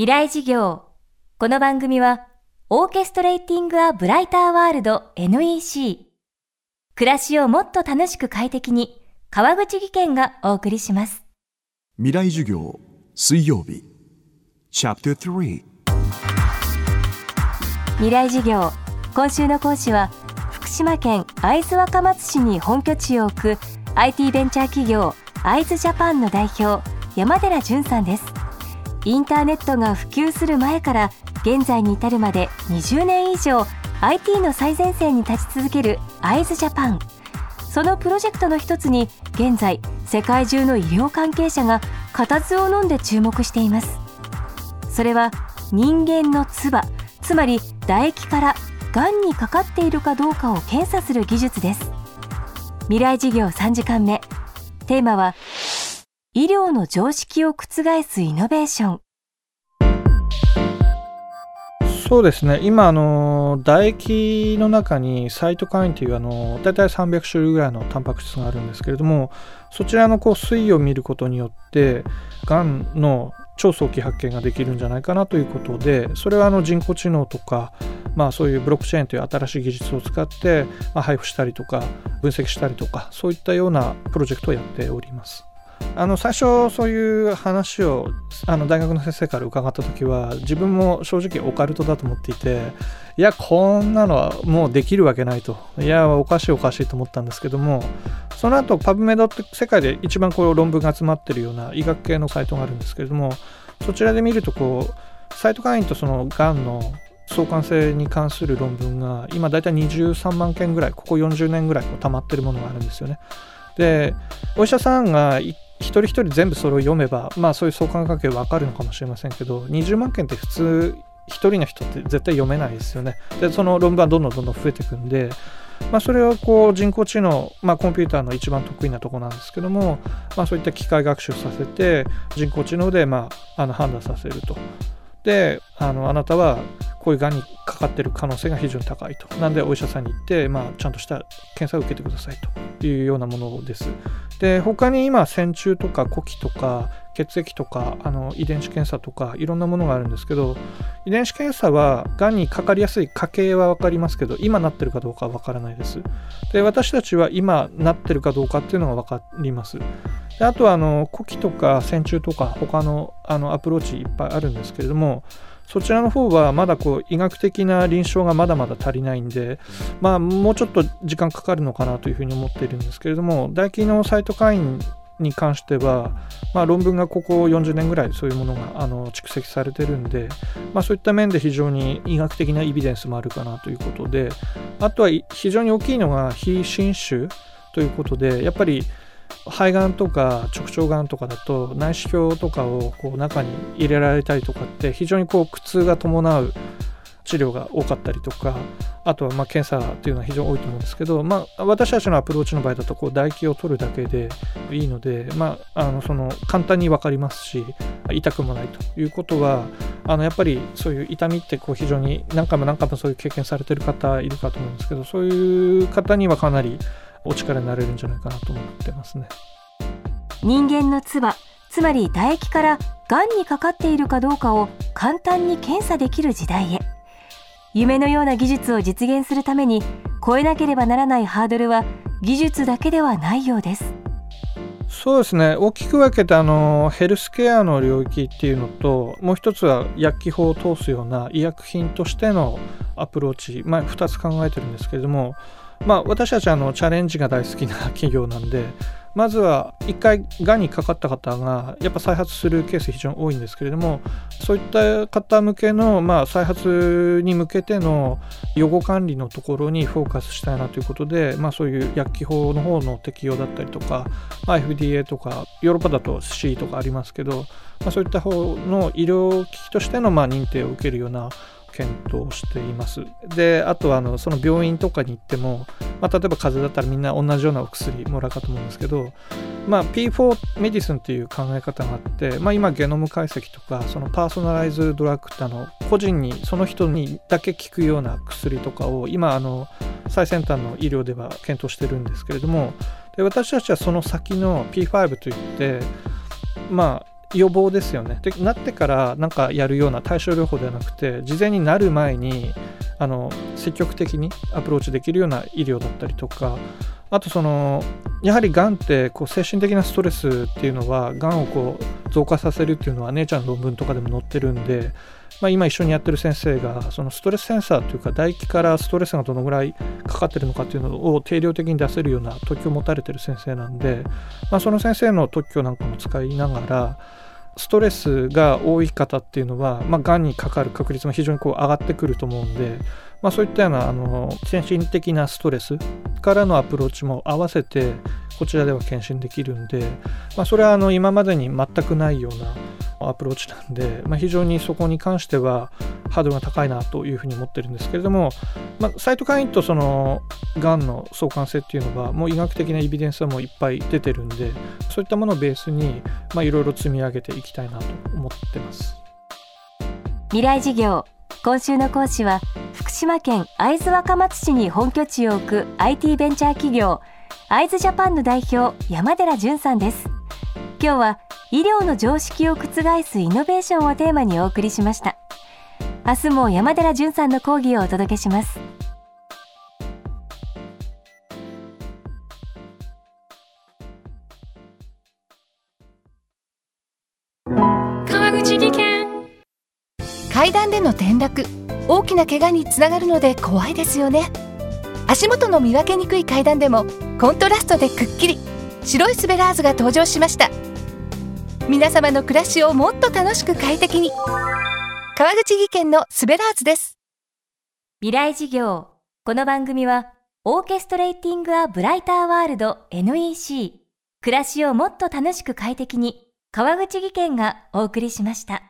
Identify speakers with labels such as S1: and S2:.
S1: 未来事業。この番組は、オーケストレーティング・ア・ブライター・ワールド NEC。暮らしをもっと楽しく快適に、川口義賢がお送りします。
S2: 未来授業水曜日チャプター3
S1: 未来事業。今週の講師は、福島県会津若松市に本拠地を置く IT ベンチャー企業会津ジャパンの代表、山寺淳さんです。インターネットが普及する前から現在に至るまで20年以上 IT の最前線に立ち続ける会津ジャパンそのプロジェクトの一つに現在世界中の医療関係者が固唾を飲んで注目しています。それは人間の唾つまり唾液からがんにかかっているかどうかを検査する技術です。未来事業3時間目。テーマは医療の常識を覆すイノベーション
S3: そうですね今あの唾液の中にサイトカインというあの大体300種類ぐらいのタンパク質があるんですけれどもそちらのこう推移を見ることによってがんの超早期発見ができるんじゃないかなということでそれはあの人工知能とか、まあ、そういうブロックチェーンという新しい技術を使って、まあ、配布したりとか分析したりとかそういったようなプロジェクトをやっております。あの最初そういう話をあの大学の先生から伺った時は自分も正直オカルトだと思っていていやこんなのはもうできるわけないといやおかしいおかしいと思ったんですけどもその後パブメドって世界で一番こう論文が集まってるような医学系のサイトがあるんですけれどもそちらで見るとこうサイト会員とそのがんの相関性に関する論文が今だいたい23万件ぐらいここ40年ぐらいこう溜まってるものがあるんですよね。でお医者さんが一人一人全部それを読めばまあそういう相関関係わかるのかもしれませんけど20万件って普通一人の人って絶対読めないですよね。でその論文はどんどんどんどん増えていくんで、まあ、それをこう人工知能、まあ、コンピューターの一番得意なところなんですけども、まあ、そういった機械学習させて人工知能でまああの判断させると。であのあなたはこういうがんにかかってる可能性が非常に高いと。なんでお医者さんに行って、まあ、ちゃんとした検査を受けてくださいというようなものです。で他に今線虫とか呼気とか血液とかあの遺伝子検査とかいろんなものがあるんですけど遺伝子検査はがんにかかりやすい家系は分かりますけど今なってるかどうかは分からないです。で私たちは今なってるかどうかっていうのが分かります。であとはあの呼気とか線虫とか他のあのアプローチいっぱいあるんですけれどもそちらの方はまだこう医学的な臨床がまだまだ足りないんで、まあ、もうちょっと時間かかるのかなというふうに思っているんですけれども唾液のサイト会員に関しては、まあ、論文がここ40年ぐらいそういうものがあの蓄積されてるんで、まあ、そういった面で非常に医学的なエビデンスもあるかなということであとは非常に大きいのが非侵襲ということでやっぱり肺がんとか直腸がんとかだと内視鏡とかをこう中に入れられたりとかって非常にこう苦痛が伴う治療が多かったりとかあとはまあ検査っていうのは非常に多いと思うんですけど、まあ、私たちのアプローチの場合だとこう唾液を取るだけでいいので、まあ、あのその簡単に分かりますし痛くもないということはあのやっぱりそういう痛みってこう非常に何回も何回もそういう経験されてる方いるかと思うんですけどそういう方にはかなりお力になれるんじゃないかなと思ってますね。
S1: 人間の唾つまり唾液からがんにかかっているかどうかを簡単に検査できる時代へ。夢のような技術を実現するために超えなければならないハードルは技術だけではないようです。
S3: そうですね。大きく分けてあのヘルスケアの領域っていうのともう一つは薬機法を通すような医薬品としてのアプローチ、まあ、2つ考えてるんですけれども、まあ、私たちはあのチャレンジが大好きな企業なんでまずは1回がんにかかった方がやっぱ再発するケース非常に多いんですけれどもそういった方向けの、まあ、再発に向けての予後管理のところにフォーカスしたいなということで、まあ、そういう薬機法の方の適用だったりとか、まあ、FDA とかヨーロッパだと C とかありますけど、まあ、そういった方の医療機器としてのまあ認定を受けるような検討しています。で、あとはあのその病院とかに行っても、まあ、例えば風邪だったらみんな同じようなお薬もらうかと思うんですけど、まあ、P4 メディスンっていう考え方があって、まあ、今ゲノム解析とかそのパーソナライズドラッグってあの個人にその人にだけ効くような薬とかを今あの最先端の医療では検討してるんですけれどもで私たちはその先の P5 といってまあ予防ですよね。でなってからなんかやるような対症療法ではなくて事前になる前にあの積極的にアプローチできるような医療だったりとかあとそのやはりがんってこう精神的なストレスっていうのはがんをこう増加させるっていうのは姉ちゃんの論文とかでも載ってるんで、まあ、今一緒にやってる先生がそのストレスセンサーというか唾液からストレスがどのぐらいかかってるのかっていうのを定量的に出せるような特許を持たれてる先生なんで、まあ、その先生の特許なんかも使いながらストレスが多い方っていうのは、まあ、がんにかかる確率も非常にこう上がってくると思うんで、まあ、そういったようなあの精神的なストレスからのアプローチも合わせてこちらでは検診できるんで、まあ、それはあの今までに全くないようなアプローチなんで、まあ、非常にそこに関してはハードルが高いなというふうに思ってるんですけれども、まあ、サイトカインとそのがんの相関性っていうのはもう医学的なエビデンスはもういっぱい出てるんでそういったものをベースにいろいろ積み上げていきたいなと思ってます。
S1: 未来事業。今週の講師は福島県会津若松市に本拠地を置く IT ベンチャー企業会津ジャパンの代表山寺淳さんです。今日は医療の常識を覆すイノベーションをテーマにお送りしました。明日も山寺淳さんの講義をお届けします。
S4: 川口技研。階段での転落大きな怪我につながるので怖いですよね。足元の見分けにくい階段でもコントラストでくっきり。白いスベラーズが登場しました皆様の暮らしをもっと楽しく快適に。川口技研のスベラーズです。
S1: 未来事業。この番組はオーケストレーティング・ア・ブライター・ワールド NEC 暮らしをもっと楽しく快適に川口技研がお送りしました。